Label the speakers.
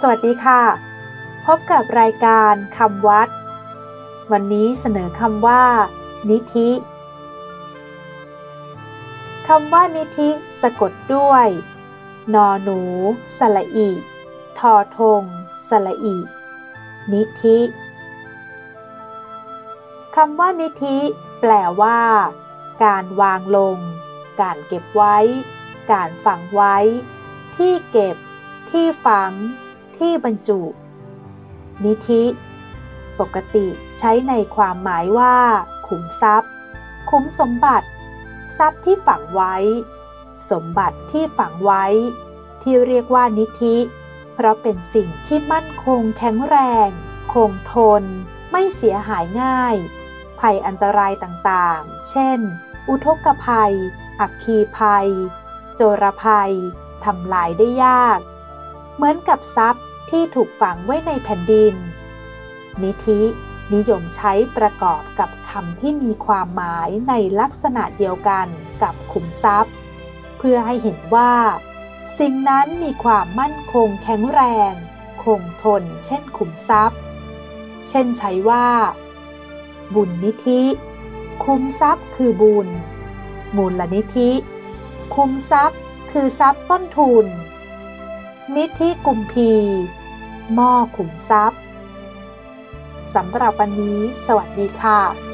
Speaker 1: สวัสดีค่ะ พบกับรายการคำวัด วันนี้เสนอคำว่า นิธิคำว่านิธิสะกดด้วย นอหนูสระอีทอทงสระอีนิธิคำว่านิธิ แปลว่า การวางลง การเก็บไว้ การฝังไว้ ที่เก็บ ที่ฝัง ที่บรรจุ นิธิ ปกติใช้ในความหมายว่า ขุมทรัพย์ ขุมสมบัติ ทรัพย์ที่ฝังไว้ สมบัติที่ฝังไว้ ที่เรียกว่านิธิ เพราะเป็นสิ่งที่มั่นคงแข็งแรง คงทน ไม่เสียหายง่าย ภัยอันตรายต่างๆ เช่น อุทกภัย อัคคีภัย โจรภัยทำลายได้ยาก เหมือนกับทรัพย์ที่ถูกฝังไว้ในแผ่นดิน นิธินิยมใช้ประกอบกับคำที่มีความหมายในลักษณะเดียวกันกับขุมทรัพย์ เพื่อให้เห็นว่า สิ่งนั้นมีความมั่นคงแข็งแรง คงทนเช่นขุมทรัพย์ เช่นใช้ว่า บุญนิธิ คุมทรัพย์คือบุญ มูลนิธิ คุ้มทรัพย์คือทรัพย์ต้นทุน นิธิกุมพีหม้อขุมทรัพย์สำหรับวันนี้ สวัสดีค่ะ